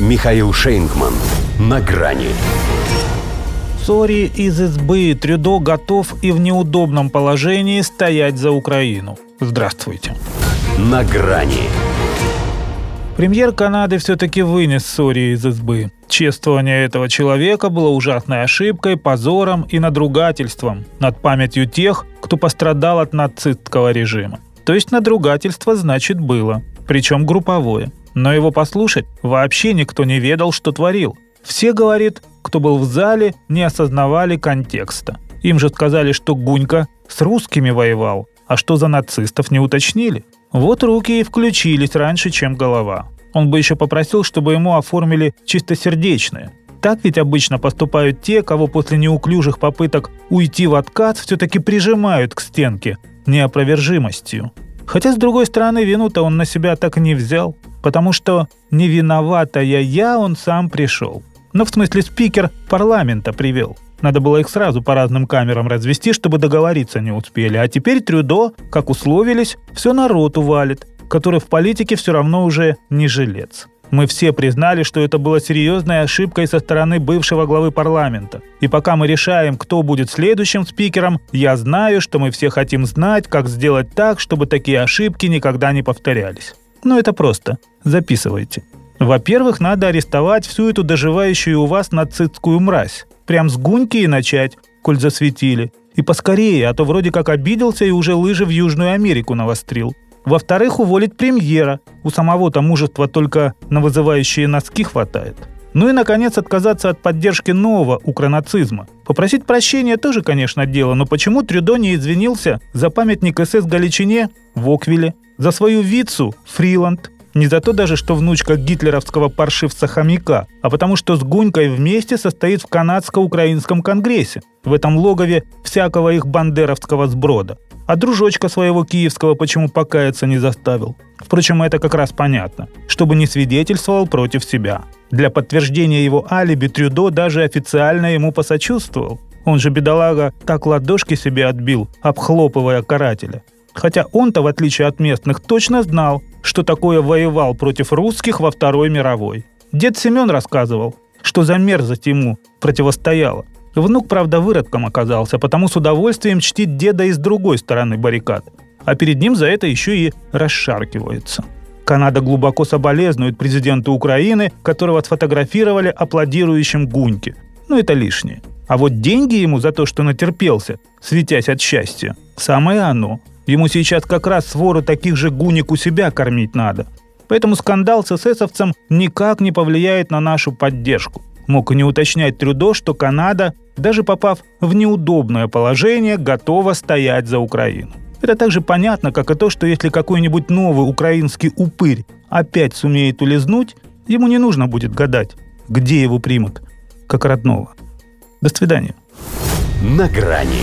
Михаил Шейнгман. На грани. Sorry из избы Трюдо готов и в неудобном положении стоять за Украину. Здравствуйте. На грани. Премьер Канады все-таки вынес Sorry из избы. Чествование этого человека было ужасной ошибкой, позором и надругательством над памятью тех, кто пострадал от нацистского режима. То есть надругательство значит было, причем групповое. Но его послушать вообще никто не ведал, что творил. Все, говорит, кто был в зале, не осознавали контекста. Им же сказали, что Гунька с русскими воевал, а что за нацистов не уточнили. Вот руки и включились раньше, чем голова. Он бы еще попросил, чтобы ему оформили чистосердечное. Так ведь обычно поступают те, кого после неуклюжих попыток уйти в откат все-таки прижимают к стенке неопровержимостью. Хотя, с другой стороны, вину-то он на себя так и не взял, потому что не виноватая я он сам пришел. Ну, в смысле, спикер парламента привел. Надо было их сразу по разным камерам развести, чтобы договориться не успели. А теперь Трюдо, как условились, все народ увалит, который в политике все равно уже не жилец. Мы все признали, что это была серьезной ошибкой со стороны бывшего главы парламента. И пока мы решаем, кто будет следующим спикером, я знаю, что мы все хотим знать, как сделать так, чтобы такие ошибки никогда не повторялись. Но это просто. Записывайте. Во-первых, надо арестовать всю эту доживающую у вас нацистскую мразь. Прям с гуньки и начать, коль засветили. И поскорее, а то вроде как обиделся и уже лыжи в Южную Америку навострил. Во-вторых, уволить премьера. У самого-то мужества только на вызывающие носки хватает. Ну и, наконец, отказаться от поддержки нового укронацизма. Попросить прощения тоже, конечно, дело, но почему Трюдо не извинился за памятник СС Галичине в Оквиле, за свою вицу Фриланд, не за то даже, что внучка гитлеровского паршивца-хомяка, а потому что с Гунькой вместе состоит в канадско-украинском конгрессе, в этом логове всякого их бандеровского сброда. А дружочка своего киевского почему покаяться не заставил? Впрочем, это как раз понятно, чтобы не свидетельствовал против себя. Для подтверждения его алиби Трюдо даже официально ему посочувствовал. Он же, бедолага, так ладошки себе отбил, обхлопывая карателя. Хотя он-то, в отличие от местных, точно знал, что такое воевал против русских во Второй мировой. Дед Семен рассказывал, что за мерзость ему противостояла. Внук, правда, выродком оказался, потому с удовольствием чтит деда из другой стороны баррикад. А перед ним за это еще и расшаркивается. Канада глубоко соболезнует президенту Украины, которого сфотографировали аплодирующим Гуньке. Ну, это лишнее. А вот деньги ему за то, что натерпелся, светясь от счастья, самое оно. Ему сейчас как раз свору таких же гуник у себя кормить надо. Поэтому скандал с эсэсовцем никак не повлияет на нашу поддержку. Мог не уточнять Трюдо, что Канада, даже попав в неудобное положение, готова стоять за Украину. Это также понятно, как и то, что если какой-нибудь новый украинский упырь опять сумеет улизнуть, ему не нужно будет гадать, где его примут, как родного. До свидания. На грани